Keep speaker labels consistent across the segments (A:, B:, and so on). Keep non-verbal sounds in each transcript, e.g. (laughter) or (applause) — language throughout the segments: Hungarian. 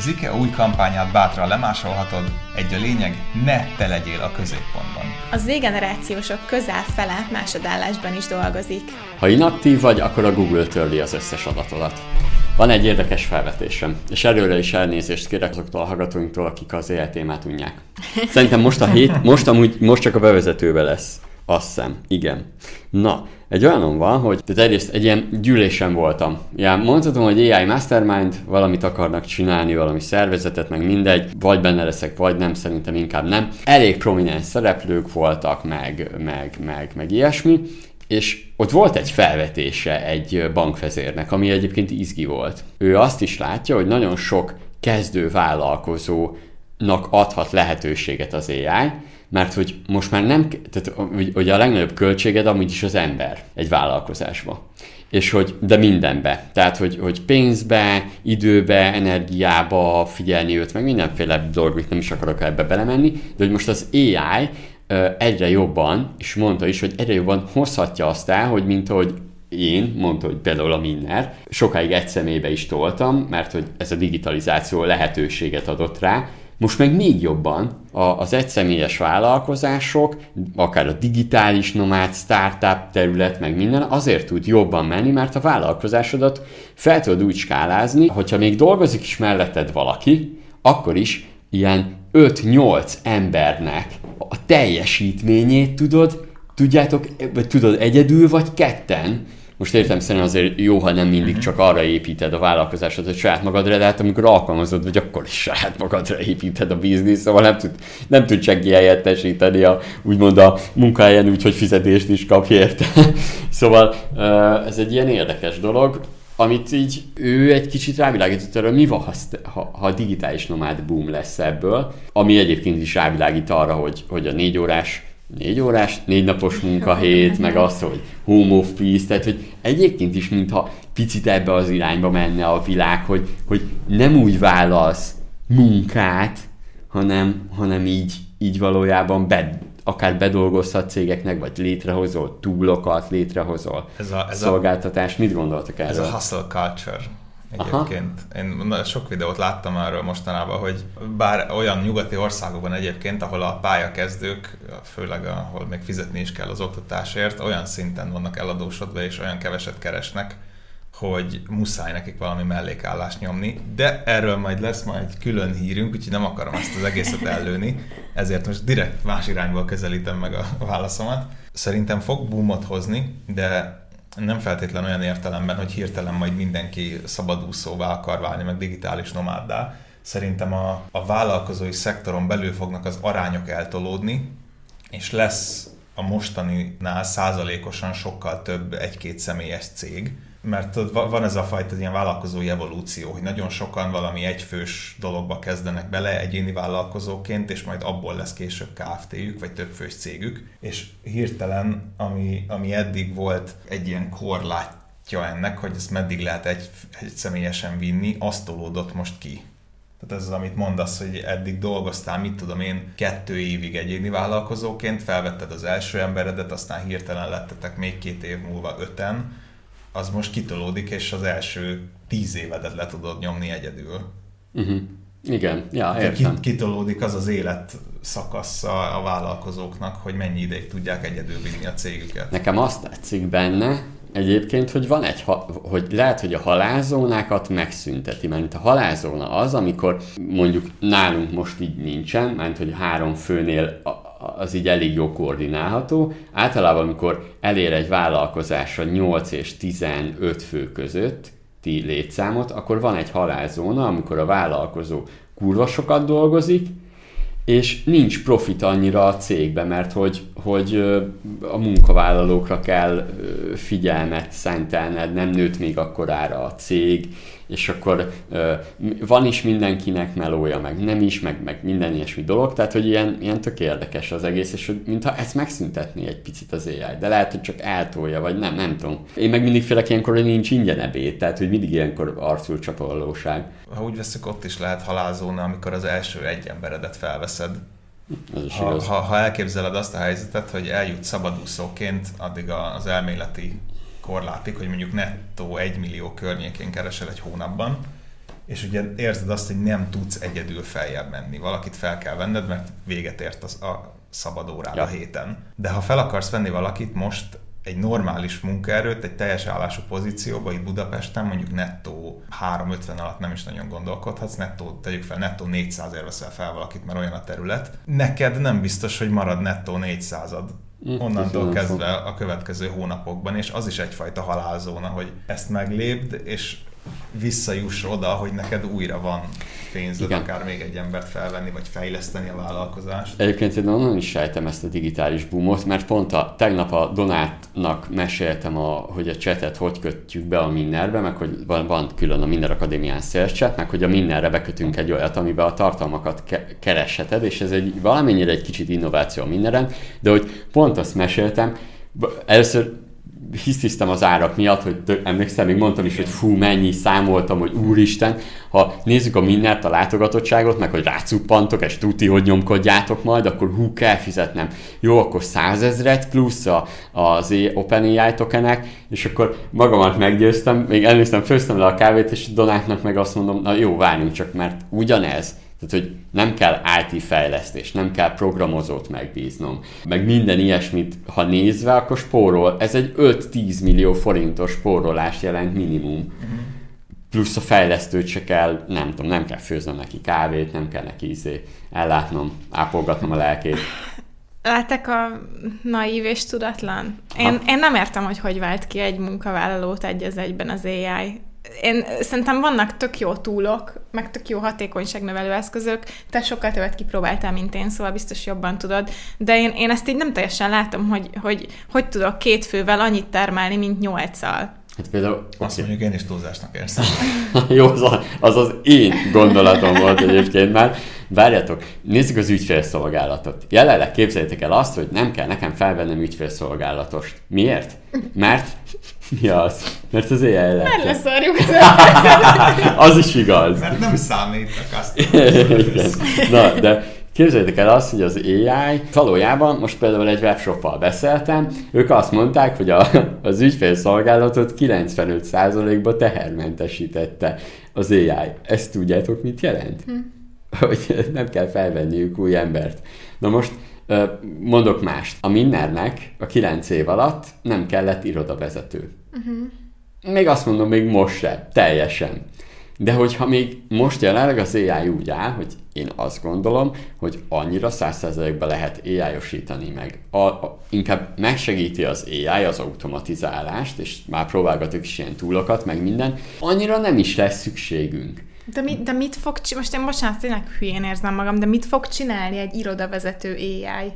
A: Az IKEA új kampányát bátran lemásolhatod, egy a lényeg, ne te legyél a középpontban.
B: A Z-generációsok közel fele másodállásban is dolgozik.
C: Ha inaktív vagy, akkor a Google törli az összes adatodat. Van egy érdekes felvetésem, és előre is elnézést kérek azoktól a hallgatóinktól, akik az élet témát unják. Szerintem most a hét, most amúgy, most csak a bevezetőbe lesz. Azt hiszem, igen. Na, egy olyanom van, hogy tehát egyrészt egy ilyen gyűlésen voltam. Ja, mondhatom, hogy AI Mastermind, valamit akarnak csinálni, valami szervezetet, meg mindegy, vagy benne leszek, vagy nem, szerintem inkább nem. Elég prominens szereplők voltak, meg, meg, meg, meg ilyesmi, és ott volt egy felvetése egy bankvezérnek, ami egyébként izgi volt. Ő azt is látja, hogy nagyon sok kezdő vállalkozónak adhat lehetőséget az AI, mert hogy most már nem, tehát hogy a legnagyobb költséged amúgy is az ember egy vállalkozásba. És hogy, de mindenbe. Tehát, hogy, hogy pénzbe, időbe, energiába figyelni őt, meg mindenféle dolgot nem is akarok ebbe belemenni, de hogy most az AI egyre jobban, és mondta is, hogy egyre jobban hozhatja azt el, hogy mint ahogy én, mondta, hogy például a Minner, sokáig egy személybe is toltam, mert hogy ez a digitalizáció lehetőséget adott rá, most meg még jobban az egyszemélyes vállalkozások, akár a digitális nomád, startup terület, meg minden, azért tud jobban menni, mert a vállalkozásodat fel tudod úgy skálázni, hogyha még dolgozik is melletted valaki, akkor is ilyen 5-8 embernek a teljesítményét tudod, tudjátok, vagy tudod egyedül, vagy ketten, most értem szerint azért jó, ha nem mindig csak arra építed a vállalkozásod, hogy saját magadra, de hát amikor alkalmazod, vagy akkor is saját magadra építed a biznisz, szóval nem tud, nem tud senki helyettesíteni a, úgymond a munkáján úgy, hogy fizetést is kapj érte. (laughs) szóval ez egy ilyen érdekes dolog amit így ő egy kicsit rávilágított arra, mi van, ha, ha a digitális nomád boom lesz ebből, ami egyébként is rávilágít arra, hogy, hogy a négy órás négy órás, négy napos munkahét, meg az, hogy home office, tehát hogy egyébként is, mintha picit ebbe az irányba menne a világ, hogy, hogy nem úgy válasz munkát, hanem, hanem így, így valójában be, akár bedolgozhat cégeknek, vagy létrehozol túlokat, létrehozol ez a, ez szolgáltatást. Mit gondoltak erről?
A: Ez a hustle culture egyébként. Aha. Én sok videót láttam arról mostanában, hogy bár olyan nyugati országokban egyébként, ahol a pályakezdők, főleg ahol még fizetni is kell az oktatásért, olyan szinten vannak eladósodva és olyan keveset keresnek, hogy muszáj nekik valami mellékállást nyomni, de erről majd lesz majd külön hírünk, úgyhogy nem akarom ezt az egészet ellőni, ezért most direkt más irányból közelítem meg a válaszomat. Szerintem fog boomot hozni, de nem feltétlen olyan értelemben, hogy hirtelen majd mindenki szabadúszóvá akar válni, meg digitális nomáddá. Szerintem a, a vállalkozói szektoron belül fognak az arányok eltolódni, és lesz a mostaninál százalékosan sokkal több egy-két személyes cég, mert van ez a fajta ilyen vállalkozói evolúció, hogy nagyon sokan valami egyfős dologba kezdenek bele egyéni vállalkozóként, és majd abból lesz később KFT-jük, vagy többfős cégük, és hirtelen, ami, ami eddig volt egy ilyen korlátja ennek, hogy ezt meddig lehet egy, egy személyesen vinni, azt tolódott most ki. Tehát ez az, amit mondasz, hogy eddig dolgoztál, mit tudom én, kettő évig egyéni vállalkozóként, felvetted az első emberedet, aztán hirtelen lettetek még két év múlva öten, az most kitolódik, és az első tíz évedet le tudod nyomni egyedül.
C: Uh-huh. Igen, ja, értem.
A: Kitolódik az az élet szakasz a, a vállalkozóknak, hogy mennyi ideig tudják egyedül vinni a cégüket.
C: Nekem azt tetszik benne, egyébként, hogy van egy, hogy lehet, hogy a halázónákat megszünteti, mert a halázóna az, amikor mondjuk nálunk most így nincsen, mert hogy három főnél az így elég jó koordinálható. Általában, amikor elér egy vállalkozás a 8 és 15 fő között ti létszámot, akkor van egy halálzóna, amikor a vállalkozó kurva sokat dolgozik, és nincs profit annyira a cégbe, mert hogy, hogy a munkavállalókra kell figyelmet szentelned, nem nőtt még akkorára a cég, és akkor van is mindenkinek melója, meg nem is, meg, meg minden ilyesmi dolog, tehát hogy ilyen, ilyen tök érdekes az egész, és hogy mintha ezt megszüntetné egy picit az AI, de lehet, hogy csak eltolja, vagy nem, nem tudom. Én meg mindig félek ilyenkor, hogy nincs ingyen ebéd, tehát hogy mindig ilyenkor arcul csap a valóság.
A: Ha úgy veszük, ott is lehet halálzóna, amikor az első egy emberedet felveszed, ha, ha, ha elképzeled azt a helyzetet, hogy eljut szabadúszóként addig az elméleti korlátig, hogy mondjuk nettó 1 millió környékén keresel egy hónapban, és ugye érzed azt, hogy nem tudsz egyedül feljebb menni. Valakit fel kell venned, mert véget ért az a szabad órád ja. a héten. De ha fel akarsz venni valakit most egy normális munkaerőt, egy teljes állású pozícióba, itt Budapesten mondjuk nettó 350 alatt nem is nagyon gondolkodhatsz, nettó, tegyük fel, nettó 400 ér veszel fel valakit, mert olyan a terület. Neked nem biztos, hogy marad nettó 400-ad hm, onnantól kezdve a következő hónapokban, és az is egyfajta halálzóna, hogy ezt meglépd, és visszajuss oda, hogy neked újra van pénzed, Igen. akár még egy embert felvenni, vagy fejleszteni a vállalkozást.
C: Egyébként én onnan is sejtem ezt a digitális boomot, mert pont a, tegnap a Donátnak meséltem, a, hogy a chatet hogy kötjük be a Minnerbe, meg hogy van, van külön a Minner Akadémián chat, meg hogy a Minnerre bekötünk egy olyat, amiben a tartalmakat ke- keresheted, és ez egy valamennyire egy kicsit innováció a Minneren, de hogy pont azt meséltem, először hisztisztem az árak miatt, hogy tök, emlékszem, még mondtam is, hogy fú, mennyi, számoltam, hogy úristen, ha nézzük a mindent, a látogatottságot, meg hogy rácuppantok, és tuti, hogy nyomkodjátok majd, akkor hú, kell fizetnem. Jó, akkor százezret plusz a, az OpenAI tokenek, és akkor magamat meggyőztem, még elnéztem, főztem le a kávét, és Donátnak meg azt mondom, na jó, várjunk csak, mert ugyanez, tehát, hogy nem kell IT fejlesztés, nem kell programozót megbíznom, meg minden ilyesmit, ha nézve, akkor spórol. Ez egy 5-10 millió forintos spórolás jelent minimum. Plusz a fejlesztőt se kell, nem tudom, nem kell főznöm neki kávét, nem kell neki izé ellátnom, ápolgatnom a lelkét.
B: Láttak a naív és tudatlan? Én, én nem értem, hogy hogy vált ki egy munkavállalót egy az egyben az AI én szerintem vannak tök jó túlok, meg tök jó hatékonyságnövelő eszközök, te sokkal többet kipróbáltál, mint én, szóval biztos jobban tudod, de én, én ezt így nem teljesen látom, hogy, hogy hogy tudok két fővel annyit termelni, mint nyolccal.
A: Hát például... Azt mondjuk én is túlzásnak érzem. (laughs)
C: Jó, az, az az én gondolatom volt egyébként már. Várjatok, nézzük az ügyfélszolgálatot. Jelenleg képzeljétek el azt, hogy nem kell nekem felvennem ügyfélszolgálatost. Miért? Mert (laughs) mi az? Mert az éjjel lehet.
B: Mert leszarjuk (laughs)
C: az is igaz.
A: Mert nem számít a (laughs)
C: Na, de Képzeljétek el azt, hogy az AI valójában, most például egy webshoppal beszéltem, ők azt mondták, hogy a, az ügyfélszolgálatot 95%-ba tehermentesítette az AI. Ezt tudjátok, mit jelent? Hm. Hogy nem kell felvenniük új embert. Na most mondok mást. A Minnernek a 9 év alatt nem kellett irodavezető. Uh-huh. Még azt mondom, még most se. Teljesen. De hogyha még most jelenleg az AI úgy áll, hogy én azt gondolom, hogy annyira százszerzelékben lehet AI-osítani meg. A, a, inkább megsegíti az AI az automatizálást, és már próbálgatok is ilyen túlokat, meg minden, annyira nem is lesz szükségünk.
B: De, mi, de mit fog csinálni? Most én bocsánat, tényleg hülyén érzem magam, de mit fog csinálni egy irodavezető AI?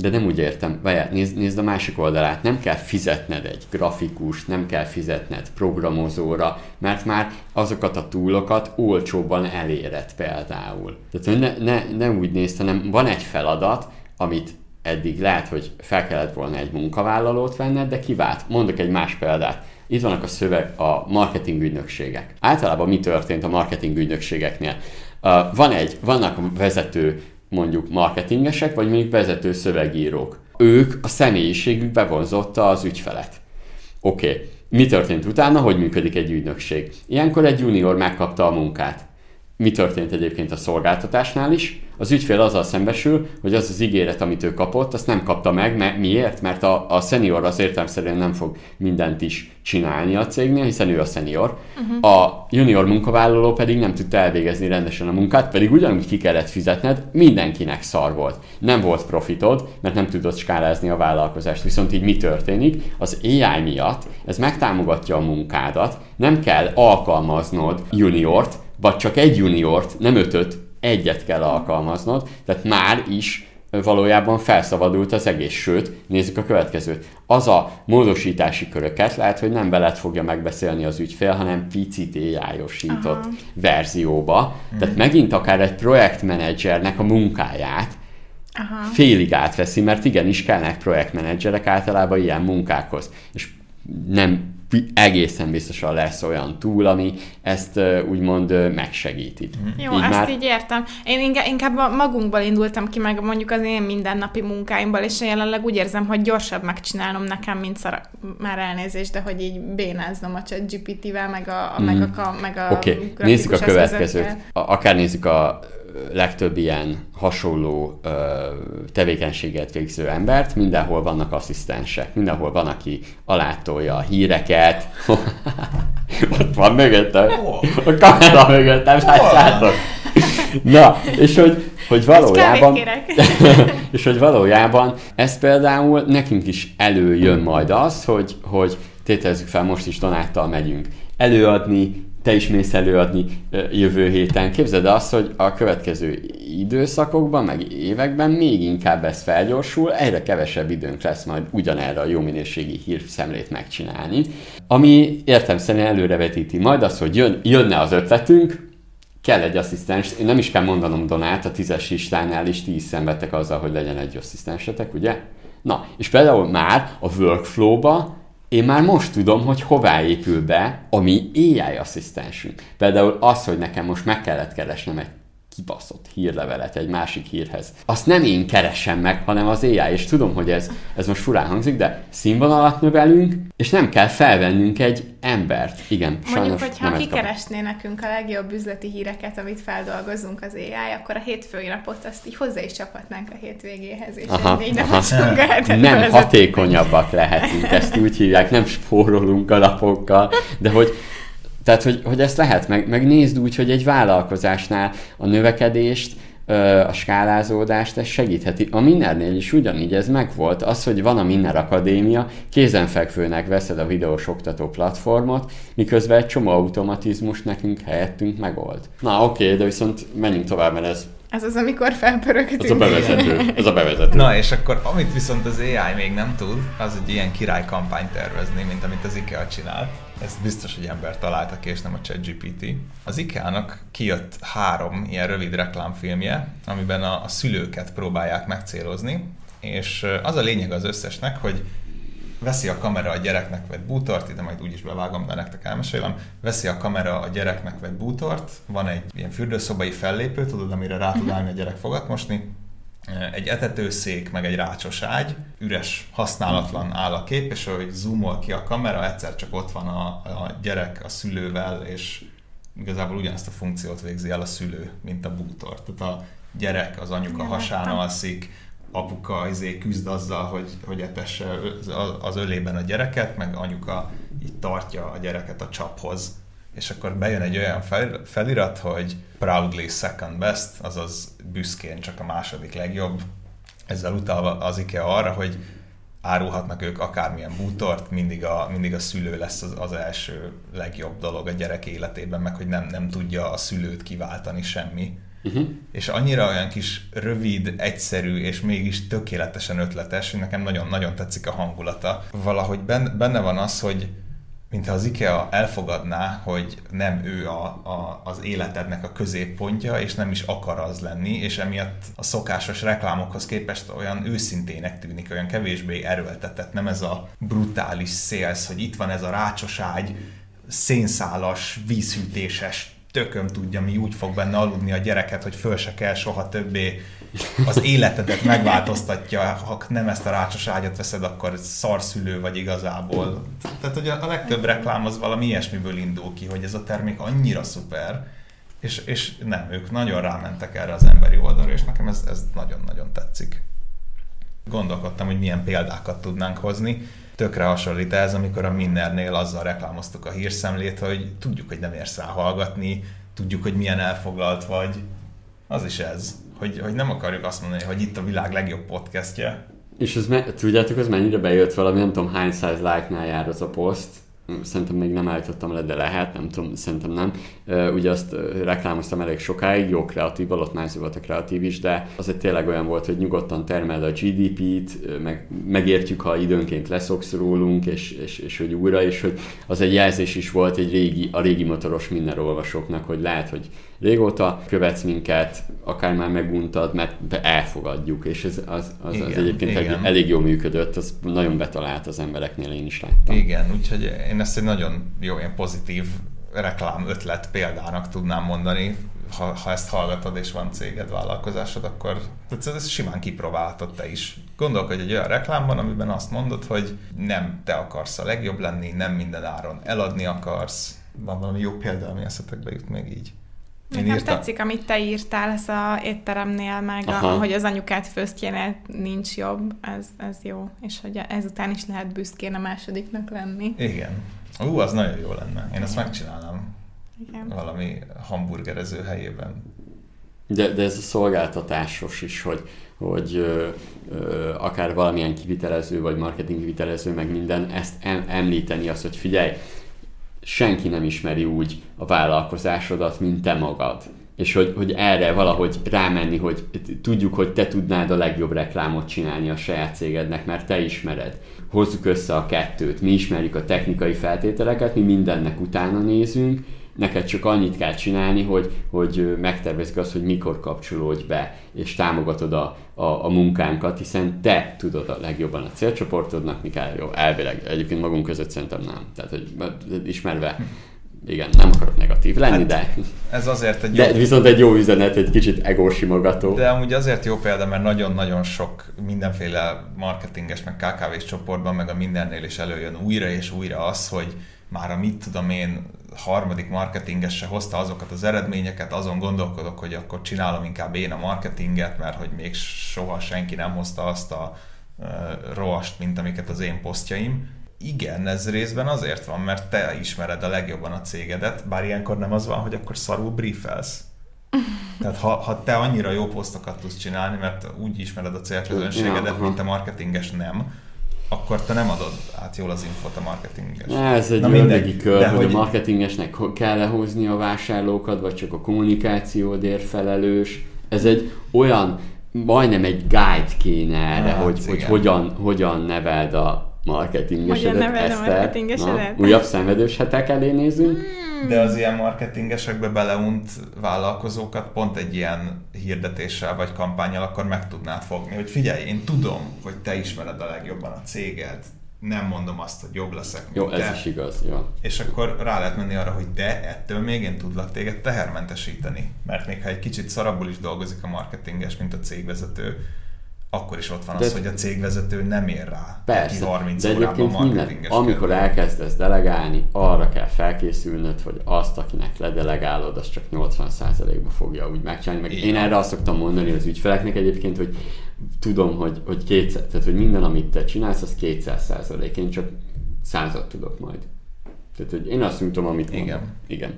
C: De nem úgy értem, várjál, nézd, nézd a másik oldalát, nem kell fizetned egy grafikus, nem kell fizetned programozóra, mert már azokat a túlokat olcsóbban eléred például. Tehát ne, ne, ne úgy nézd, hanem van egy feladat, amit eddig lehet, hogy fel kellett volna egy munkavállalót venned, de kivált. Mondok egy más példát. Itt vannak a szöveg, a marketing ügynökségek. Általában mi történt a marketing ügynökségeknél? Uh, van egy, vannak vezető mondjuk marketingesek, vagy mondjuk vezető szövegírók. Ők a személyiségük bevonzotta az ügyfelet. Oké, okay. mi történt utána, hogy működik egy ügynökség? Ilyenkor egy junior megkapta a munkát. Mi történt egyébként a szolgáltatásnál is? az ügyfél azzal szembesül, hogy az az ígéret, amit ő kapott, azt nem kapta meg, mert miért? Mert a, a senior az értelmszerűen nem fog mindent is csinálni a cégnél, hiszen ő a senior. Uh-huh. A junior munkavállaló pedig nem tudta elvégezni rendesen a munkát, pedig ugyanúgy ki kellett fizetned, mindenkinek szar volt. Nem volt profitod, mert nem tudod skálázni a vállalkozást. Viszont így mi történik? Az AI miatt ez megtámogatja a munkádat, nem kell alkalmaznod juniort, vagy csak egy juniort, nem ötöt, egyet kell alkalmaznod, tehát már is valójában felszabadult az egész, sőt, nézzük a következőt. Az a módosítási köröket lehet, hogy nem veled fogja megbeszélni az ügyfél, hanem picit AI-osított verzióba. Hmm. Tehát megint akár egy projektmenedzsernek a munkáját Aha. félig átveszi, mert igenis kellnek projektmenedzserek általában ilyen munkákhoz. És nem egészen biztosan lesz olyan túl, ami ezt úgymond megsegíti.
B: Mm. Jó, így ezt már... így értem. Én inkább, magunkból indultam ki, meg mondjuk az én mindennapi munkáimból, és én jelenleg úgy érzem, hogy gyorsabb megcsinálnom nekem, mint szar... már elnézést, de hogy így bénáznom a chat GPT-vel, meg a, mm. meg a, meg a
C: Oké, okay. nézzük a következőt. Akár nézzük a legtöbb ilyen hasonló ö, tevékenységet végző embert, mindenhol vannak asszisztensek, mindenhol van, aki alátolja a híreket. (laughs) Ott van mögöttem, a kamera mögöttem, látjátok? Na, és hogy, hogy valójában, (laughs) és hogy valójában ez például nekünk is előjön majd az, hogy, hogy tételezzük fel, most is Donáttal megyünk előadni, te is mész előadni jövő héten. Képzeld azt, hogy a következő időszakokban, meg években még inkább ez felgyorsul, egyre kevesebb időnk lesz majd ugyanerre a jó minőségi hírszemlét megcsinálni, ami értem szerint előrevetíti majd az, hogy jön, jönne az ötletünk, kell egy asszisztens, én nem is kell mondanom Donát, a tízes listánál is ti is szenvedtek azzal, hogy legyen egy asszisztensetek, ugye? Na, és például már a workflow-ba én már most tudom, hogy hová épül be a mi AI asszisztensünk. Például az, hogy nekem most meg kellett keresnem egy kibaszott hírlevelet egy másik hírhez. Azt nem én keresem meg, hanem az AI, és tudom, hogy ez, ez most furán hangzik, de színvonalat növelünk, és nem kell felvennünk egy embert. Igen,
B: Mondjuk, hogyha kikeresné nekünk a legjobb üzleti híreket, amit feldolgozunk az AI, akkor a hétfői napot azt így hozzá is csaphatnánk a hétvégéhez, és aha, így nem,
C: aha. nem hatékonyabbak lehetünk, ezt úgy hívják, nem spórolunk a napokkal, de hogy tehát, hogy, hogy ezt lehet, meg, meg nézd úgy, hogy egy vállalkozásnál a növekedést, a skálázódást, ez segítheti. A Minnernél is ugyanígy ez megvolt. Az, hogy van a Minner Akadémia, kézenfekvőnek veszed a videós oktató platformot, miközben egy csomó automatizmus nekünk helyettünk megold. Na oké, okay, de viszont menjünk tovább, mert ez
B: ez az, amikor felpörögtünk.
C: Ez a bevezető. Ez a bevezető.
A: Na, és akkor amit viszont az AI még nem tud, az egy ilyen király kampányt tervezni, mint amit az IKEA csinált. Ez biztos, hogy ember találta ki, és nem a ChatGPT. Az IKEA-nak kijött három ilyen rövid reklámfilmje, amiben a, a szülőket próbálják megcélozni, és az a lényeg az összesnek, hogy veszi a kamera a gyereknek vett bútort, ide majd úgyis bevágom, de nektek elmesélem, veszi a kamera a gyereknek vett bútort, van egy ilyen fürdőszobai fellépő, tudod, amire rá tud állni a gyerek fogat mosni, egy etetőszék, meg egy rácsos ágy, üres, használatlan áll a kép, és ahogy zoomol ki a kamera, egyszer csak ott van a, a gyerek a szülővel, és igazából ugyanazt a funkciót végzi el a szülő, mint a bútor. Tehát a gyerek az anyuka hasán alszik, apuka izé küzd azzal, hogy, hogy etesse az ölében a gyereket, meg anyuka így tartja a gyereket a csaphoz. És akkor bejön egy olyan felirat, hogy proudly second best, azaz büszkén csak a második legjobb. Ezzel utalva az IKEA arra, hogy árulhatnak ők akármilyen bútort, mindig a, mindig a szülő lesz az, az első legjobb dolog a gyerek életében, meg hogy nem, nem tudja a szülőt kiváltani semmi Uh-huh. És annyira olyan kis rövid, egyszerű, és mégis tökéletesen ötletes, hogy nekem nagyon-nagyon tetszik a hangulata. Valahogy benne van az, hogy mintha az IKEA elfogadná, hogy nem ő a, a, az életednek a középpontja, és nem is akar az lenni, és emiatt a szokásos reklámokhoz képest olyan őszintének tűnik, olyan kevésbé erőltetett, nem ez a brutális szélsz, hogy itt van ez a rácsos ágy, szénszálas, vízhűtéses tököm tudja, mi úgy fog benne aludni a gyereket, hogy föl se kell soha többé az életedet megváltoztatja, ha nem ezt a rácsos ágyat veszed, akkor szarszülő vagy igazából. Tehát, hogy a legtöbb reklám az valami ilyesmiből indul ki, hogy ez a termék annyira szuper, és, és nem, ők nagyon rámentek erre az emberi oldalra, és nekem ez, ez nagyon-nagyon tetszik. Gondolkodtam, hogy milyen példákat tudnánk hozni tökre hasonlít ez, amikor a Minnernél azzal reklámoztuk a hírszemlét, hogy tudjuk, hogy nem érsz rá hallgatni, tudjuk, hogy milyen elfoglalt vagy. Az is ez, hogy, hogy nem akarjuk azt mondani, hogy itt a világ legjobb podcastje.
C: És ez me- tudjátok, az mennyire bejött valami, nem tudom hány száz like-nál jár az a poszt, szerintem még nem állítottam le, de lehet, nem tudom, szerintem nem. Ugye azt reklámoztam elég sokáig, jó kreatív, alatt volt a kreatív is, de az egy tényleg olyan volt, hogy nyugodtan termel a GDP-t, meg, megértjük, ha időnként leszoksz rólunk, és, és, és hogy újra, és hogy az egy jelzés is volt egy régi, a régi motoros minden olvasóknak, hogy lehet, hogy régóta követsz minket, akár már meguntad, mert elfogadjuk, és ez, az, az, igen, az egyébként igen. Elég jól működött, az nagyon betalált az embereknél, én is láttam.
A: Igen, úgyhogy én ezt egy nagyon jó, ilyen pozitív reklám ötlet példának tudnám mondani, ha, ha ezt hallgatod és van céged, vállalkozásod, akkor ezt simán kipróbálhatod te is. Gondolkodj egy olyan reklámban, amiben azt mondod, hogy nem te akarsz a legjobb lenni, nem minden áron eladni akarsz. Van valami jó példa, ami eszetekbe jut még így?
B: Én Nekem írtam. tetszik, amit te írtál, ez a étteremnél, meg a, hogy az anyukát főztjénél nincs jobb, ez, ez jó, és hogy ezután is lehet büszkén a másodiknak lenni.
A: Igen. Ú, az nagyon jó lenne. Én ezt megcsinálnám. Igen. Valami hamburgerező helyében.
C: De, de ez a szolgáltatásos is, hogy, hogy ö, ö, akár valamilyen kivitelező, vagy marketing kivitelező, meg minden, ezt em, említeni azt, hogy figyelj, senki nem ismeri úgy a vállalkozásodat, mint te magad. És hogy, hogy erre valahogy rámenni, hogy tudjuk, hogy te tudnád a legjobb reklámot csinálni a saját cégednek, mert te ismered. Hozzuk össze a kettőt, mi ismerjük a technikai feltételeket, mi mindennek utána nézünk, neked csak annyit kell csinálni, hogy, hogy megtervezzük azt, hogy mikor kapcsolódj be, és támogatod a, a, a munkánkat, hiszen te tudod a legjobban a célcsoportodnak, mi kell jó, elvileg, egyébként magunk között szerintem nem. Tehát, hogy ismerve igen, nem akarok negatív lenni, hát de...
A: Ez azért egy
C: jó... De viszont egy jó üzenet, egy kicsit egósimogató.
A: De amúgy azért jó példa, mert nagyon-nagyon sok mindenféle marketinges, meg KKV-s csoportban, meg a mindennél is előjön újra és újra az, hogy már a mit tudom én harmadik marketinges se hozta azokat az eredményeket, azon gondolkodok, hogy akkor csinálom inkább én a marketinget, mert hogy még soha senki nem hozta azt a uh, rohast, mint amiket az én posztjaim. Igen, ez részben azért van, mert te ismered a legjobban a cégedet, bár ilyenkor nem az van, hogy akkor szarul briefelsz. (laughs) Tehát ha, ha te annyira jó posztokat tudsz csinálni, mert úgy ismered a célközönségedet, mint a marketinges nem, akkor te nem adod át jól az infot a marketinges.
C: Ez egy ördögi kör, hogy, hogy a marketingesnek kell lehozni a vásárlókat, vagy csak a kommunikációdért felelős. Ez egy olyan, majdnem egy guide kéne erre, hát, hogy, hogy hogyan, hogyan neveld a marketingesedet, neveld a marketingesedet? Na, újabb szenvedős hetek elé nézünk.
A: De az ilyen marketingesekbe beleunt vállalkozókat pont egy ilyen hirdetéssel vagy kampányjal akkor meg tudnád fogni, hogy figyelj, én tudom, hogy te ismered a legjobban a céged, nem mondom azt, hogy jobb leszek,
C: mint Jó, te. ez is igaz, jó.
A: És akkor rá lehet menni arra, hogy de ettől még én tudlak téged tehermentesíteni. Mert még ha egy kicsit szarabbul is dolgozik a marketinges, mint a cégvezető, akkor is ott van de az, hogy a cégvezető nem ér rá.
C: Persze, 30 de egyébként minden, amikor elkezdesz delegálni, arra kell felkészülnöd, hogy azt, akinek ledelegálod, az csak 80%-ba fogja úgy megcsinálni. Meg én erre azt szoktam mondani az ügyfeleknek egyébként, hogy tudom, hogy, hogy, kétszer, tehát, hogy minden, amit te csinálsz, az 200 százalék. Én csak százat tudok majd. Tehát, hogy én azt tudom, amit mondom. Igen. Igen.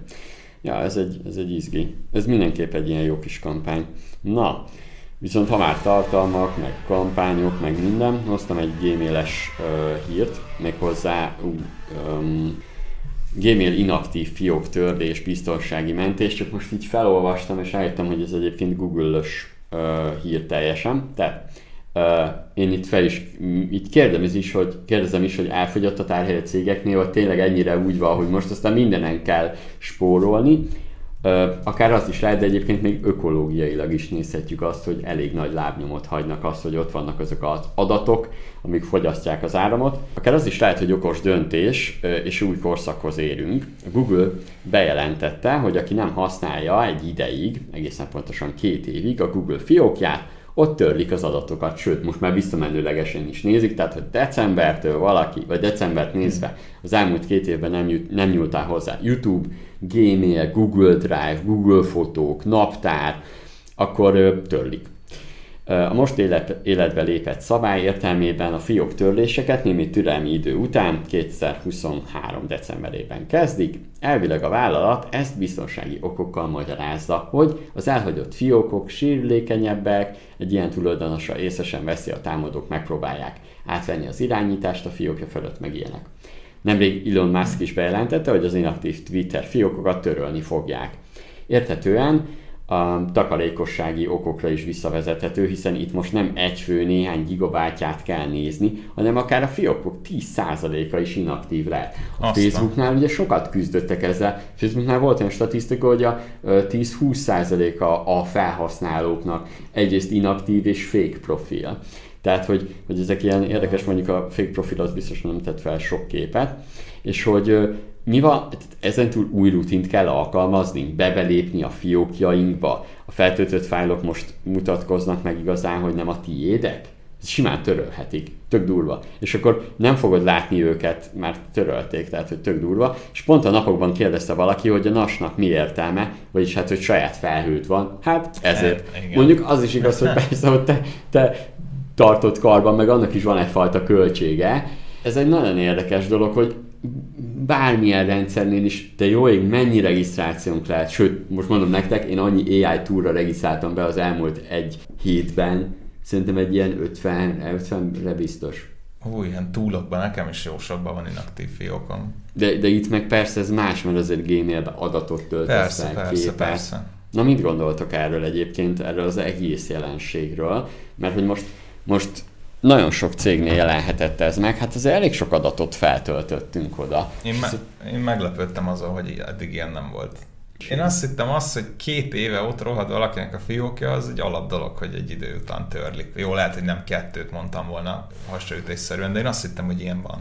C: Ja, ez egy, ez egy izgi. Ez mindenképp egy ilyen jó kis kampány. Na, Viszont ha már tartalmak, meg kampányok, meg minden, hoztam egy gmail-es uh, hírt, méghozzá um, Gmail inaktív fiók törlés, biztonsági mentés, csak most így felolvastam, és rájöttem, hogy ez egyébként Google-ös uh, hír teljesen. Tehát uh, én itt fel is, itt kérdem is, hogy, kérdezem is, hogy elfogyott a tárhely cégeknél, vagy tényleg ennyire úgy van, hogy most aztán mindenen kell spórolni, Akár az is lehet, de egyébként még ökológiailag is nézhetjük azt, hogy elég nagy lábnyomot hagynak azt, hogy ott vannak azok az adatok, amik fogyasztják az áramot. Akár az is lehet, hogy okos döntés, és új korszakhoz érünk. Google bejelentette, hogy aki nem használja egy ideig, egészen pontosan két évig a Google fiókját, ott törlik az adatokat, sőt, most már visszamenőlegesen is nézik, tehát hogy decembertől valaki, vagy decembert nézve az elmúlt két évben nem, jut, nem nyúltál hozzá YouTube, Gmail, Google Drive, Google Fotók, Naptár, akkor törlik. A most élet, életbe lépett szabály értelmében a fiók törléseket némi türelmi idő után 2023. decemberében kezdik. Elvileg a vállalat ezt biztonsági okokkal magyarázza, hogy az elhagyott fiókok sérülékenyebbek, egy ilyen tulajdonosa észesen veszi a támadók, megpróbálják átvenni az irányítást a fiókja fölött, meg ilyenek. Nemrég Elon Musk is bejelentette, hogy az inaktív Twitter fiókokat törölni fogják. Érthetően a takarékossági okokra is visszavezethető, hiszen itt most nem egy fő néhány gigabátyát kell nézni, hanem akár a fiókok 10%-a is inaktív lehet. A Aztán. Facebooknál ugye sokat küzdöttek ezzel. Facebooknál volt olyan statisztika, hogy a 10-20%-a a felhasználóknak egyrészt inaktív és fake profil. Tehát, hogy, hogy ezek ilyen érdekes, mondjuk a fake profil az biztosan nem tett fel sok képet, és hogy mi van, ezentúl új rutint kell alkalmazni, bebelépni a fiókjainkba. A feltöltött fájlok most mutatkoznak meg igazán, hogy nem a tiédek? Simán törölhetik, tök durva. És akkor nem fogod látni őket, mert törölték, tehát hogy tök durva. És pont a napokban kérdezte valaki, hogy a nasnak mi értelme, vagyis hát, hogy saját felhőt van. Hát ezért. Hát, Mondjuk az is igaz, hogy persze, hogy te, te tartott karban, meg annak is van egyfajta költsége. Ez egy nagyon érdekes dolog, hogy bármilyen rendszernél is, de jó ég, mennyi regisztrációnk lehet, sőt, most mondom nektek, én annyi AI túra regisztráltam be az elmúlt egy hétben, szerintem egy ilyen 50, 50-re biztos.
A: Hú, ilyen túlokban nekem is jó sokban van inaktív fiókom.
C: De, de itt meg persze ez más, mert azért gmailben adatot töltesz
A: persze, persze, képet. persze.
C: Na mit gondoltok erről egyébként, erről az egész jelenségről? Mert hogy most, most nagyon sok cégnél jelenhetett ez meg, hát ez elég sok adatot feltöltöttünk oda.
A: Én, me- én meglepődtem azon, hogy eddig ilyen nem volt. Én azt hittem azt, hogy két éve ott rohad valakinek a fiókja, az egy alap dolog, hogy egy idő után törlik. Jó, lehet, hogy nem kettőt mondtam volna hasonlítésszerűen, de én azt hittem, hogy ilyen van.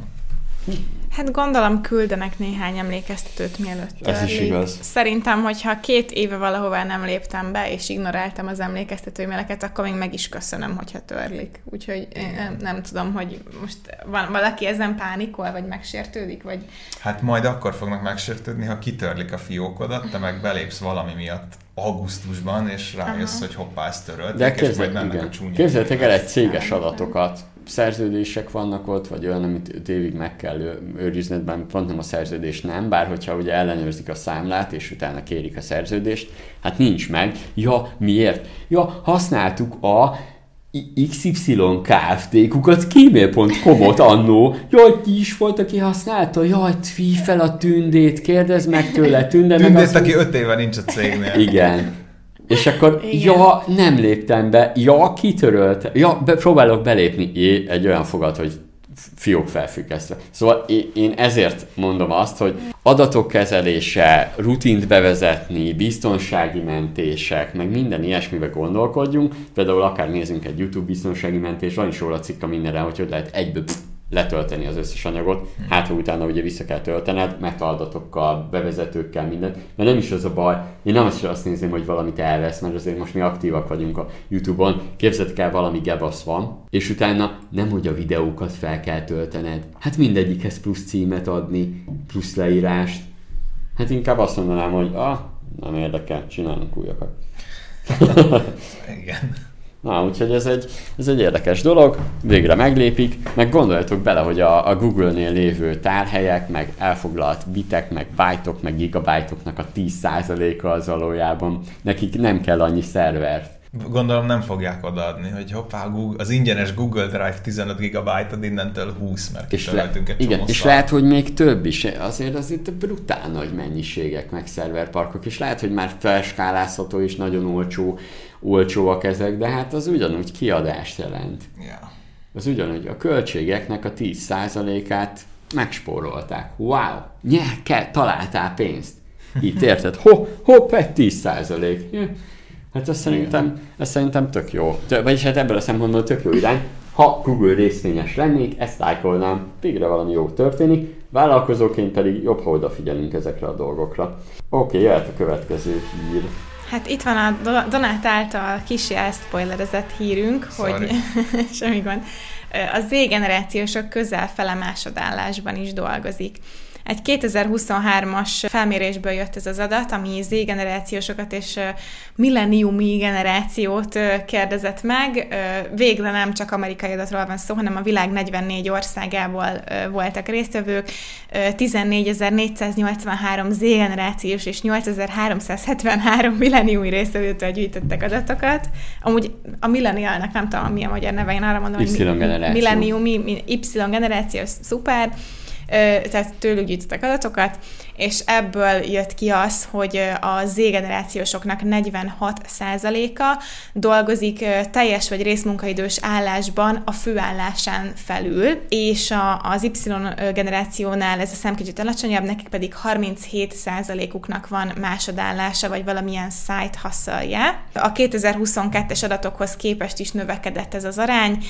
B: Hát gondolom küldenek néhány emlékeztetőt mielőtt
C: Ez is igaz.
B: Szerintem, hogyha két éve valahová nem léptem be, és ignoráltam az emlékeztető e akkor még meg is köszönöm, hogyha törlik. Úgyhogy nem, nem tudom, hogy most van valaki ezen pánikol, vagy megsértődik, vagy...
A: Hát majd akkor fognak megsértődni, ha kitörlik a fiókodat, te meg belépsz valami miatt augusztusban, és rájössz, Aha. hogy hoppá, ezt törölt.
C: De képzeljétek el egy céges adatokat, szerződések vannak ott, vagy olyan, amit évig meg kell őrizned, bár pont nem a szerződés nem, bár hogyha ugye ellenőrzik a számlát, és utána kérik a szerződést, hát nincs meg. Ja, miért? Ja, használtuk a XY Kft. kukat gmail.com-ot annó. Jaj, ti is volt, aki használta? Jaj, tvi fel a tündét, kérdezd meg tőle, tünde
A: meg Tündét, aki öt éve nincs a cégnél.
C: Igen. És akkor, Igen. ja, nem léptem be, ja, kitörölt, ja, be, próbálok belépni, é, egy olyan fogad, hogy fiók felfüggesztve. Szóval én ezért mondom azt, hogy adatok kezelése, rutint bevezetni, biztonsági mentések, meg minden ilyesmibe gondolkodjunk. Például akár nézzünk egy YouTube biztonsági mentés, van is róla cikka mindenre, hogy hogy lehet egyből letölteni az összes anyagot, hmm. hát ha utána ugye vissza kell töltened, metaadatokkal, bevezetőkkel, mindent, mert nem is az a baj, én nem is azt nézném, hogy valamit elvesz, mert azért most mi aktívak vagyunk a Youtube-on, képzeld el, valami gebasz van, és utána nem, hogy a videókat fel kell töltened, hát mindegyikhez plusz címet adni, plusz leírást, hát inkább azt mondanám, hogy ah, nem érdekel, csinálunk újakat. (laughs)
A: Igen.
C: Na, úgyhogy ez egy, ez egy érdekes dolog, végre meglépik, meg gondoljatok bele, hogy a, a Google-nél lévő tárhelyek, meg elfoglalt bitek, meg byte meg gigabájtoknak a 10%-a az valójában, nekik nem kell annyi szerver.
A: Gondolom nem fogják odaadni, hogy hoppá, Google, az ingyenes Google Drive 15 gigabyte ad innentől 20, mert és le, egy
C: Igen, és lehet, hogy még több is. Azért az itt brutál nagy mennyiségek, meg szerverparkok, és lehet, hogy már felskálázható és nagyon olcsó olcsóak ezek, de hát az ugyanúgy kiadást jelent.
A: Yeah.
C: Az ugyanúgy a költségeknek a 10%-át megspórolták. Wow! Nyer, kell, találtál pénzt. Itt érted? Ho, hopp, egy 10%. Yeah. Hát ez szerintem, ez szerintem tök jó. Vagyis hát ebből a szempontból tök jó irány. Ha Google részvényes lennék, ezt lájkolnám, végre valami jó történik, vállalkozóként pedig jobb, ha odafigyelünk ezekre a dolgokra. Oké, okay, jöhet a következő hír.
B: Hát itt van a Donát által kis elszpoilerezett hírünk, Sorry. hogy (laughs) semmi gond. A Z-generációsok közel fele másodállásban is dolgozik. Egy 2023-as felmérésből jött ez az adat, ami Z-generációsokat és milleniumi generációt kérdezett meg. Végre nem csak amerikai adatról van szó, hanem a világ 44 országából voltak résztvevők. 14.483 Z-generációs és 8.373 milleniumi résztvevőtől gyűjtöttek adatokat. Amúgy a millenialnak nem tudom, mi a magyar neve, én arra mondom,
C: hogy
B: milleniumi, Y-generáció, szuper tehát tőlük gyűjtöttek adatokat, és ebből jött ki az, hogy a Z-generációsoknak 46%-a dolgozik teljes vagy részmunkaidős állásban a főállásán felül, és a, az Y-generációnál ez a szem kicsit alacsonyabb, nekik pedig 37%-uknak van másodállása, vagy valamilyen site hustle A 2022-es adatokhoz képest is növekedett ez az arány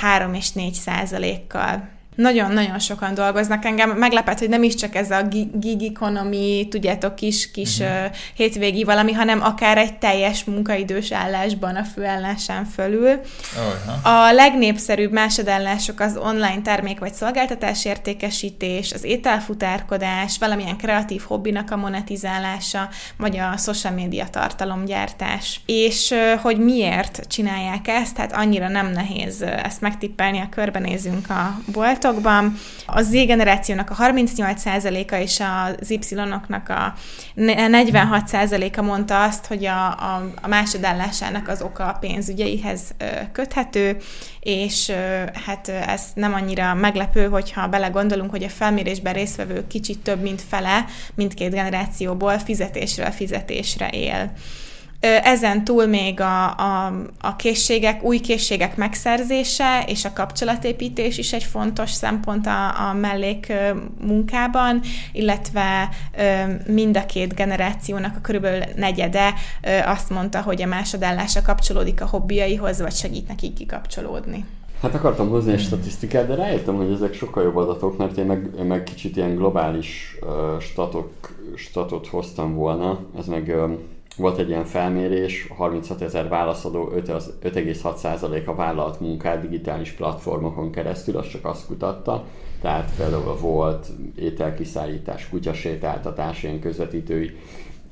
B: 3 és 4 százalékkal. Nagyon-nagyon sokan dolgoznak. Engem meglepett, hogy nem is csak ez a gig economy, tudjátok, kis, kis uh-huh. hétvégi valami, hanem akár egy teljes munkaidős állásban a főállásán fölül. Uh-huh. A legnépszerűbb másodállások az online termék vagy szolgáltatás értékesítés, az ételfutárkodás, valamilyen kreatív hobbinak a monetizálása, vagy a social media tartalomgyártás. És hogy miért csinálják ezt? Hát annyira nem nehéz ezt megtippelni, a körbenézünk a bolt csoportokban. A Z generációnak a 38%-a és az Y-oknak a 46%-a mondta azt, hogy a, a, a másodállásának az oka a pénzügyeihez köthető, és hát ez nem annyira meglepő, hogyha belegondolunk, hogy a felmérésben résztvevő kicsit több, mint fele mindkét generációból fizetésről fizetésre él. Ezen túl még a, a, a készségek, új készségek megszerzése és a kapcsolatépítés is egy fontos szempont a, a mellék munkában, illetve mind a két generációnak a körülbelül negyede azt mondta, hogy a másodállása kapcsolódik a hobbiaihoz, vagy segít nekik kikapcsolódni.
C: Hát akartam hozni egy statisztikát, de rájöttem, hogy ezek sokkal jobb adatok, mert én meg, én meg kicsit ilyen globális uh, statok, statot hoztam volna. Ez meg uh, volt egy ilyen felmérés, 36 ezer válaszadó 5,6%-a vállalt munkát digitális platformokon keresztül, az csak azt kutatta, tehát például volt ételkiszállítás, kutyasétáltatás, ilyen közvetítői,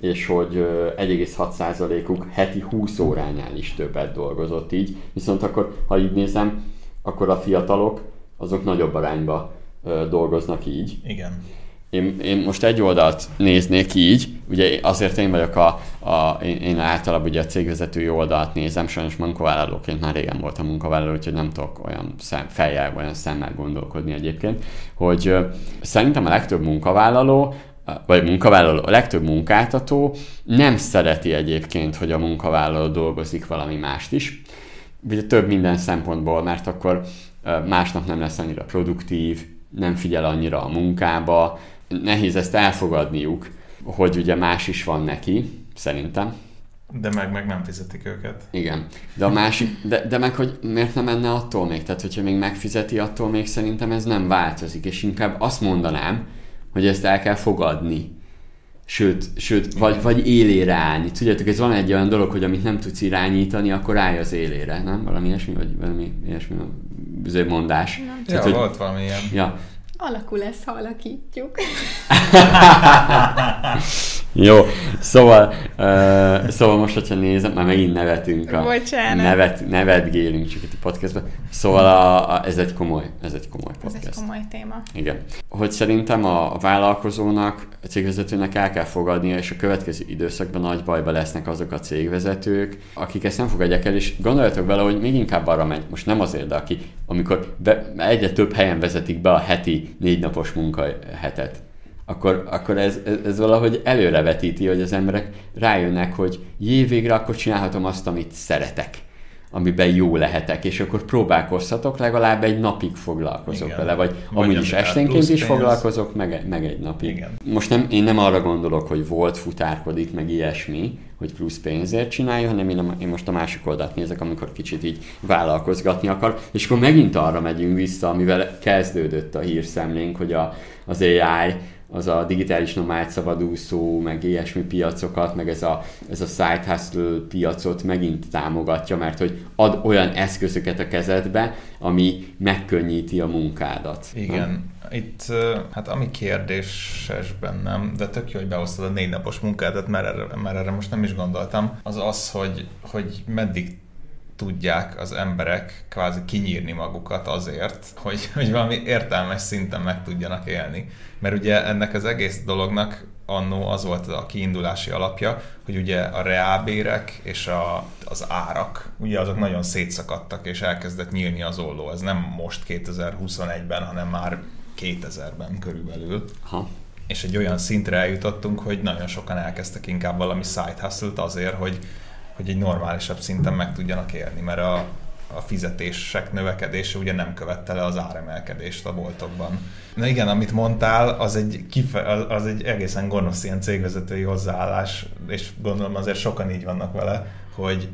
C: és hogy 1,6%-uk heti 20 óránál is többet dolgozott így, viszont akkor, ha így nézem, akkor a fiatalok azok nagyobb arányba dolgoznak így.
A: Igen
C: én, én most egy oldalt néznék így, ugye azért én vagyok a, a én, én általában ugye a cégvezetői oldalt nézem, sajnos munkavállalóként már régen voltam munkavállaló, úgyhogy nem tudok olyan szem, fejjel, olyan szemmel gondolkodni egyébként, hogy uh, szerintem a legtöbb munkavállaló vagy munkavállaló, a legtöbb munkáltató nem szereti egyébként, hogy a munkavállaló dolgozik valami mást is. Ugye több minden szempontból, mert akkor másnap nem lesz annyira produktív, nem figyel annyira a munkába, nehéz ezt elfogadniuk, hogy ugye más is van neki, szerintem.
A: De meg, meg nem fizetik őket.
C: Igen. De a másik, de, de meg, hogy miért nem menne attól még? Tehát, hogyha még megfizeti, attól még szerintem ez nem változik, és inkább azt mondanám, hogy ezt el kell fogadni. Sőt, sőt vagy, vagy élére állni. Tudjátok, ez van egy olyan dolog, hogy amit nem tudsz irányítani, akkor állj az élére, nem? Valami ilyesmi, vagy valami ilyesmi mondás.
A: Nem. Tehát, ja, hogy, volt valami ilyen.
B: Ja, Alakul lesz, ha alakítjuk. (laughs)
C: Jó, szóval, uh, szóval most, hogyha nézem, már megint nevetünk. A,
B: Bocsánat.
C: Nevet, nevetgélünk csak itt a podcastban. Szóval a, a, ez egy komoly, ez egy komoly podcast.
B: Ez egy komoly téma.
C: Igen. Hogy szerintem a, a vállalkozónak, a cégvezetőnek el kell fogadnia, és a következő időszakban nagy bajba lesznek azok a cégvezetők, akik ezt nem fogadják el, és gondoljatok vele, hogy még inkább arra megy, most nem azért, de aki, amikor be, egyre több helyen vezetik be a heti négy napos munkahetet, akkor, akkor ez, ez, ez valahogy előrevetíti, hogy az emberek rájönnek, hogy jé, végre akkor csinálhatom azt, amit szeretek amiben jó lehetek, és akkor próbálkozhatok, legalább egy napig foglalkozok Igen. vele, vagy, vagy amúgy is esténként is foglalkozok, meg, meg egy napig. Igen. Most nem, én nem arra gondolok, hogy volt, futárkodik, meg ilyesmi, hogy plusz pénzért csinálja, hanem én, a, én most a másik oldalt nézek, amikor kicsit így vállalkozgatni akar, és akkor megint arra megyünk vissza, amivel kezdődött a hírszemlénk, hogy a, az AI az a digitális nomád szabadúszó, meg ilyesmi piacokat, meg ez a, ez a side hustle piacot megint támogatja, mert hogy ad olyan eszközöket a kezedbe, ami megkönnyíti a munkádat.
A: Igen. Ha? Itt, hát ami kérdéses bennem, de tök jó, hogy behoztad a négy napos munkádat, mert erre, mert erre most nem is gondoltam, az az, hogy, hogy meddig tudják az emberek kvázi kinyírni magukat azért, hogy, hogy valami értelmes szinten meg tudjanak élni. Mert ugye ennek az egész dolognak annó az volt a kiindulási alapja, hogy ugye a reálbérek és a, az árak, ugye azok nagyon szétszakadtak, és elkezdett nyílni az olló. Ez nem most 2021-ben, hanem már 2000-ben körülbelül.
C: Aha.
A: És egy olyan szintre eljutottunk, hogy nagyon sokan elkezdtek inkább valami side hustle azért, hogy, hogy egy normálisabb szinten meg tudjanak élni, mert a, a fizetések növekedése ugye nem követte le az áremelkedést a boltokban. Na igen, amit mondtál, az egy, kife- az egy egészen gonosz ilyen cégvezetői hozzáállás, és gondolom azért sokan így vannak vele, hogy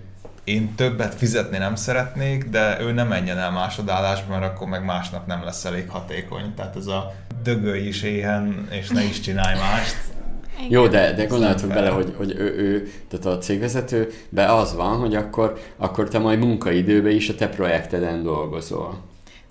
A: én többet fizetni nem szeretnék, de ő nem menjen el másodállásba, mert akkor meg másnap nem lesz elég hatékony. Tehát ez a dögölj is éhen, és ne is csinálj mást.
C: Igen. Jó, de, de gondoljatok bele, hogy, hogy ő, ő, tehát a cégvezető, be az van, hogy akkor, akkor te majd munkaidőben is a te projekteden dolgozol.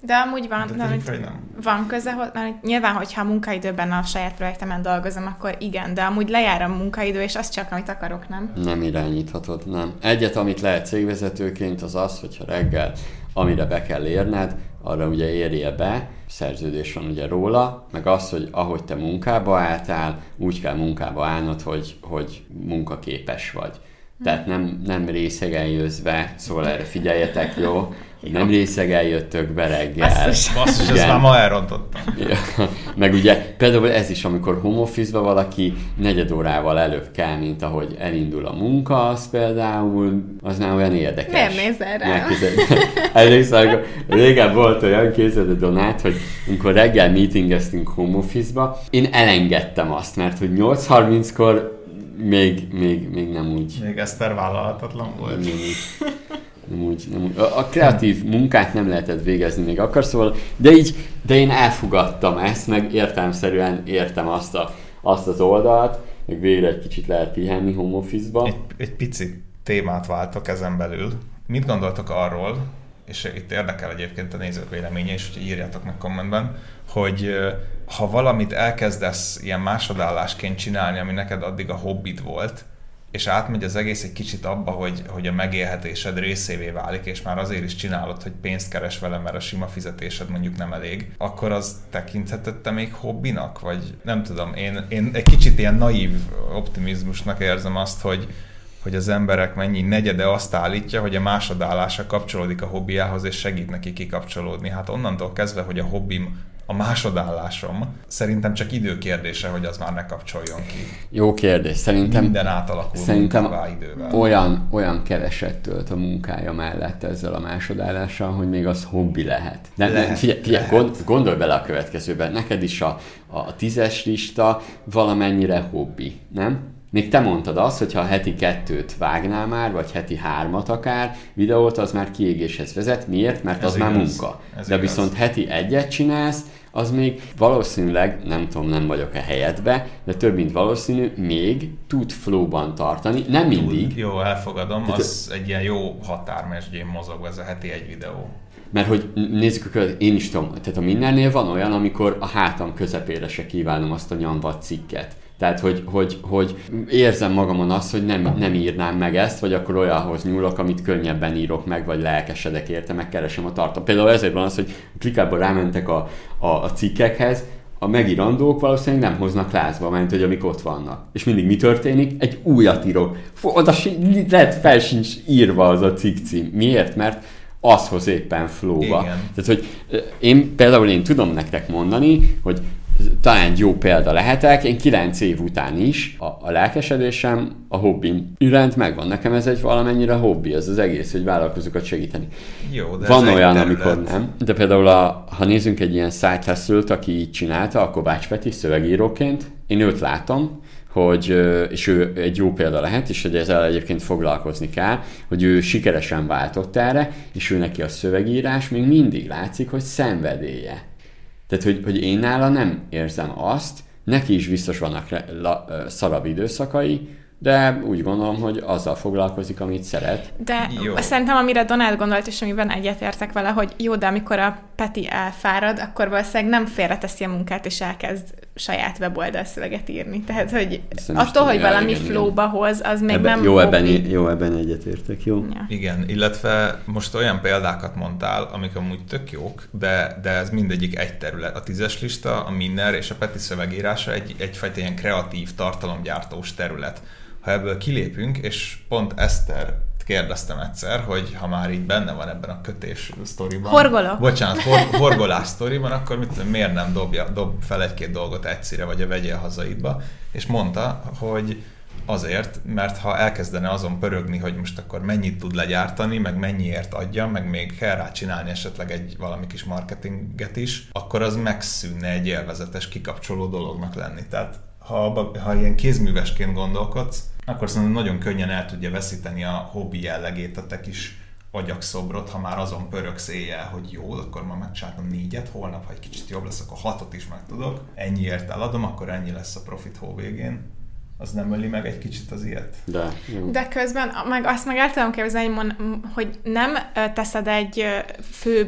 B: De amúgy van,
A: De
B: nem,
A: tényleg nem.
B: van köze, hogy mert nyilván, hogyha a munkaidőben a saját projektemen dolgozom, akkor igen, de amúgy lejár a munkaidő, és az csak, amit akarok, nem?
C: Nem irányíthatod, nem. Egyet, amit lehet cégvezetőként, az az, hogyha reggel, amire be kell érned, arra ugye érje be, szerződés van ugye róla, meg az, hogy ahogy te munkába álltál, úgy kell munkába állnod, hogy, hogy munkaképes vagy. Tehát nem, nem részegen jössz be, szóval erre figyeljetek, jó? Nem részegen jöttök be reggel.
B: Basszus.
A: Basszus, ezt már ma elrontottam.
C: Ja, meg ugye például ez is, amikor home office valaki negyed órával előbb kell, mint ahogy elindul a munka, az például, az már olyan érdekes.
B: Miért nézel rá?
C: Emlékszel, régen volt olyan képzeld a Donát, hogy amikor reggel meetingeztünk home office én elengedtem azt, mert hogy 8.30-kor még, még, még nem úgy
A: Még Eszter vállalhatatlan volt.
C: nem úgy, nem úgy, nem úgy. A, a kreatív munkát nem lehetett végezni még akar, szóval, de így, de én elfogadtam ezt, meg értelmszerűen értem azt, a, azt az oldalt, meg végre egy kicsit lehet pihenni home office-ba.
A: Egy, egy pici témát váltok ezen belül. Mit gondoltok arról, és itt érdekel egyébként a nézők véleménye is, hogy írjátok meg kommentben, hogy ha valamit elkezdesz ilyen másodállásként csinálni, ami neked addig a hobbid volt, és átmegy az egész egy kicsit abba, hogy, hogy a megélhetésed részévé válik, és már azért is csinálod, hogy pénzt keres vele, mert a sima fizetésed mondjuk nem elég, akkor az tekintheted te még hobbinak? Vagy nem tudom, én, én egy kicsit ilyen naív optimizmusnak érzem azt, hogy, hogy az emberek mennyi negyede azt állítja, hogy a másodállása kapcsolódik a hobbiához, és segít neki kikapcsolódni. Hát onnantól kezdve, hogy a hobbim a másodállásom, szerintem csak időkérdése, hogy az már ne kapcsoljon ki.
C: Jó kérdés. Szerintem
A: Minden átalakul
C: Szerintem
A: idővel.
C: olyan, olyan keveset tölt a munkája mellett ezzel a másodállással, hogy még az hobbi lehet. Nem, nem,
A: Lehet,
C: figyelj, figyelj
A: lehet.
C: gond, gondolj bele a következőben. Neked is a, a tízes lista valamennyire hobbi, nem? Még te mondtad azt, hogy ha heti kettőt vágnál már, vagy heti hármat akár, videót, az már kiégéshez vezet. Miért? Mert
A: Ez
C: az már
A: igaz.
C: munka.
A: Ez
C: De
A: igaz.
C: viszont heti egyet csinálsz, az még valószínűleg, nem tudom, nem vagyok a helyedbe, de több mint valószínű, még tud flowban tartani. Nem mindig,
A: Jó, elfogadom,
C: Tehát-
A: az egy ilyen jó határmesdjén mozog ez a heti egy videó.
C: Mert hogy nézzük a követ, én is tudom, tehát a mindennél van olyan, amikor a hátam közepére se kívánom azt a nyomvat cikket. Tehát, hogy, hogy, hogy érzem magamon azt, hogy nem, nem írnám meg ezt, vagy akkor olyanhoz nyúlok, amit könnyebben írok meg, vagy lelkesedek érte, meg keresem a tartalmat. Például ezért van az, hogy klikában rámentek a, a, a cikkekhez, a megírandók valószínűleg nem hoznak lázba, mert hogy amik ott vannak. És mindig mi történik? Egy újat írok. Oda si- lehet fel sincs írva az a cikk cím. Miért? Mert az hoz éppen.
A: Igen.
C: Tehát, hogy én például én tudom nektek mondani, hogy talán egy jó példa lehetek, én 9 év után is a, a lelkesedésem a hobbim iránt megvan. Nekem ez egy valamennyire hobbi, ez az egész, hogy vállalkozókat segíteni.
A: Jó, de
C: Van olyan, amikor nem. De például, a, ha nézzünk egy ilyen side aki így csinálta, a Kovács Peti szövegíróként, én őt látom, hogy, és ő egy jó példa lehet, és hogy ezzel egyébként foglalkozni kell, hogy ő sikeresen váltott erre, és ő neki a szövegírás még mindig látszik, hogy szenvedélye. Tehát, hogy, hogy én nála nem érzem azt, neki is biztos vannak re- szarabb időszakai, de úgy gondolom, hogy azzal foglalkozik, amit szeret.
B: De
A: Jó.
B: szerintem, amire Donát gondolt, és amiben egyetértek vele, hogy jó, de amikor a Peti elfárad, akkor valószínűleg nem félreteszi a munkát, és elkezd saját weboldal szöveget írni. Tehát, hogy
C: is
B: attól, hogy valami
C: igen, igen.
B: flowba hoz, az még
C: Ebben,
B: nem
C: jó, ebben, jó, ebben egyetértek, jó?
B: Ja.
A: Igen, illetve most olyan példákat mondtál, amik amúgy tök jók, de, de ez mindegyik egy terület. A tízes lista, a Minner és a Peti szövegírása egy, egyfajta ilyen kreatív, tartalomgyártós terület. Ha ebből kilépünk, és pont Eszter kérdeztem egyszer, hogy ha már így benne van ebben a kötés sztoriban.
B: Horgolok.
A: Bocsánat, hor, (laughs) horgolás sztoriban, akkor mit miért nem dobja, dob fel egy-két dolgot egyszerre, vagy a vegyél hazaidba. És mondta, hogy azért, mert ha elkezdene azon pörögni, hogy most akkor mennyit tud legyártani, meg mennyiért adja, meg még kell rá csinálni esetleg egy valami kis marketinget is, akkor az megszűnne egy élvezetes, kikapcsoló dolognak lenni. Tehát ha, ha ilyen kézművesként gondolkodsz, akkor szerintem nagyon könnyen el tudja veszíteni a hobbi jellegét a te kis agyakszobrot, ha már azon pöröksz éjjel, hogy jó, akkor ma megcsináltam négyet, holnap, ha egy kicsit jobb lesz, akkor hatot is meg tudok, ennyiért eladom, akkor ennyi lesz a profit hó végén az nem öli meg egy kicsit az ilyet.
C: De,
B: jó. De közben meg azt meg el tudom képzelni, hogy nem teszed egy fő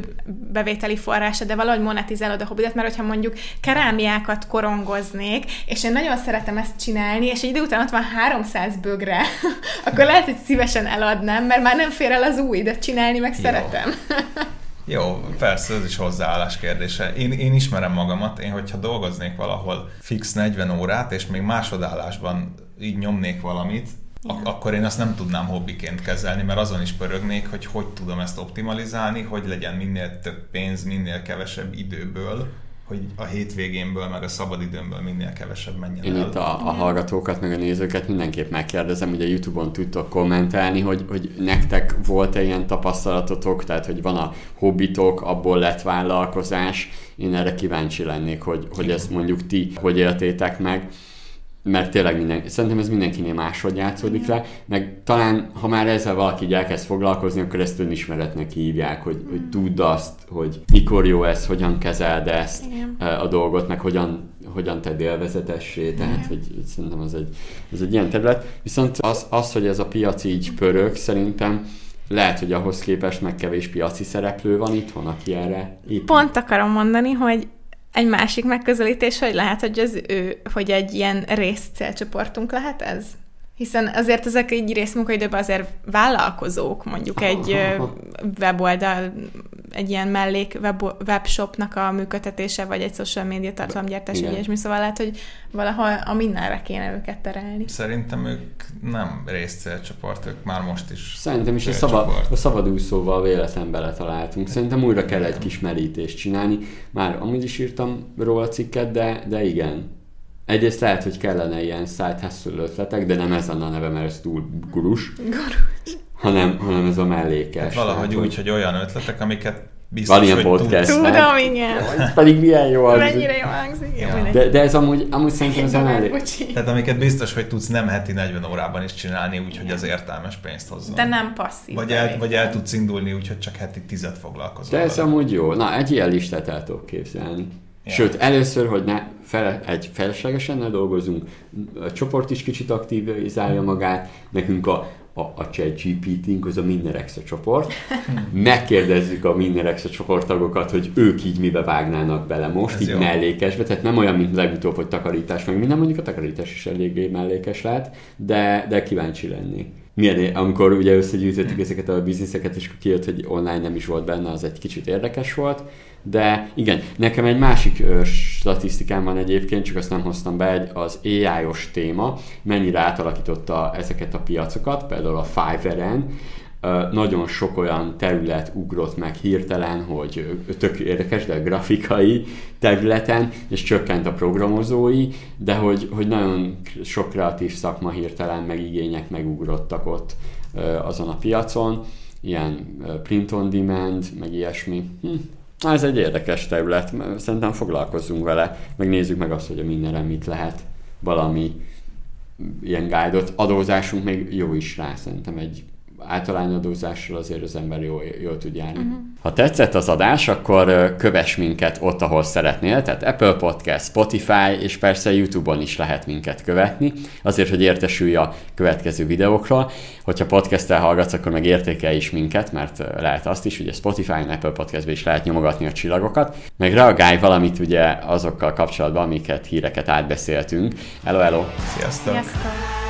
B: bevételi forrása, de valahogy monetizálod a hobbidat, mert hogyha mondjuk kerámiákat korongoznék, és én nagyon szeretem ezt csinálni, és egy idő után ott van 300 bögre, (laughs) akkor lehet, hogy szívesen eladnám, mert már nem fér el az új, de csinálni meg Jó. szeretem. (laughs)
A: Jó, persze, ez is hozzáállás kérdése. Én, én ismerem magamat, én hogyha dolgoznék valahol fix 40 órát, és még másodállásban így nyomnék valamit, ja. ak- akkor én azt nem tudnám hobbiként kezelni, mert azon is pörögnék, hogy hogy tudom ezt optimalizálni, hogy legyen minél több pénz, minél kevesebb időből, hogy a hétvégénből, meg a szabadidőmből minél kevesebb menjen
C: Én
A: el.
C: itt a, a hallgatókat, meg a nézőket mindenképp megkérdezem, hogy a Youtube-on tudtok kommentálni, hogy, hogy nektek volt-e ilyen tapasztalatotok, tehát hogy van a hobbitok, abból lett vállalkozás. Én erre kíváncsi lennék, hogy, hogy ezt mondjuk ti hogy éltétek meg mert tényleg minden, szerintem ez mindenkinél máshogy játszódik le, meg talán, ha már ezzel valaki így elkezd foglalkozni, akkor ezt önismeretnek hívják, hogy, hogy tudd azt, hogy mikor jó ez, hogyan kezeld ezt Igen. a dolgot, meg hogyan, hogyan tedd élvezetessé, tehát hogy szerintem az egy, ez egy ilyen terület. Viszont az, az, hogy ez a piac így pörög, szerintem lehet, hogy ahhoz képest meg kevés piaci szereplő van itthon, aki erre
B: épít. Pont akarom mondani, hogy egy másik megközelítés, hogy lehet, hogy az ő, hogy egy ilyen részcélcsoportunk lehet ez? Hiszen azért ezek egy részmunkaidőben azért vállalkozók, mondjuk egy (laughs) weboldal, egy ilyen mellék web, webshopnak a működtetése, vagy egy social media tartalomgyártás, egy ilyesmi, szóval lehet, hogy valahol a mindenre kéne őket terelni.
A: Szerintem ők nem részcélcsoport, ők már most is
C: Szerintem is a, szabad, a szabadúszóval véletlen beletaláltunk. Szerintem újra kell egy kis merítést csinálni. Már amúgy is írtam róla cikket, de, de igen, Egyrészt lehet, hogy kellene ilyen side hustle ötletek, de nem ez a neve, mert ez túl gurus. Gurus. Hanem, hanem ez a mellékes. Hát
A: valahogy tehát, úgy, hogy olyan ötletek, amiket biztos,
C: Van ilyen podcast.
B: Tudom, igen.
C: Pedig milyen jó
B: hangzik. Mennyire jó hangzik. Ja.
C: De, de ez amúgy, amúgy szerintem ez a mellékes.
A: Tehát amiket biztos, hogy tudsz nem heti 40 órában is csinálni, úgyhogy az értelmes pénzt hozzon.
B: De nem passzív.
A: Vagy el, vagy el tudsz indulni, úgyhogy csak heti tizet foglalkozol.
C: De ez amúgy jó. Na, egy ilyen listát el tudok képzelni. Sőt, először, hogy ne fel, egy feleslegesen ne dolgozunk, a csoport is kicsit aktivizálja magát, nekünk a, a, a chat GPT-nk az a Extra csoport. Megkérdezzük a Extra csoporttagokat, hogy ők így mibe vágnának bele most, Ez így jó. mellékesbe, tehát nem olyan, mint legutóbb, hogy takarítás, meg minden, mondjuk a takarítás is eléggé mellékes lehet, de, de kíváncsi lennék milyen, amikor ugye összegyűjtöttük ezeket a bizniszeket, és kijött, hogy online nem is volt benne, az egy kicsit érdekes volt. De igen, nekem egy másik ö, statisztikám van egyébként, csak azt nem hoztam be, egy, az AI-os téma, mennyire átalakította ezeket a piacokat, például a Fiverr-en, nagyon sok olyan terület ugrott meg hirtelen, hogy tök érdekes, de grafikai területen, és csökkent a programozói, de hogy, hogy nagyon sok kreatív szakma hirtelen meg igények megugrottak ott azon a piacon, ilyen print on demand, meg ilyesmi. Hm. Ez egy érdekes terület, szerintem foglalkozzunk vele, meg nézzük meg azt, hogy a mindenre mit lehet valami ilyen guide-ot. Adózásunk még jó is rá, szerintem egy általányadózással azért az ember jól, jól tud járni. Uh-huh. Ha tetszett az adás, akkor kövess minket ott, ahol szeretnél, tehát Apple Podcast, Spotify, és persze YouTube-on is lehet minket követni, azért, hogy értesülj a következő videókról. Hogyha podcasttel hallgatsz, akkor meg értékelj is minket, mert lehet azt is, ugye Spotify-on, Apple Podcastben is lehet nyomogatni a csillagokat, meg reagálj valamit ugye azokkal kapcsolatban, amiket híreket átbeszéltünk. Hello, hello!
A: Sziasztok! Sziasztok.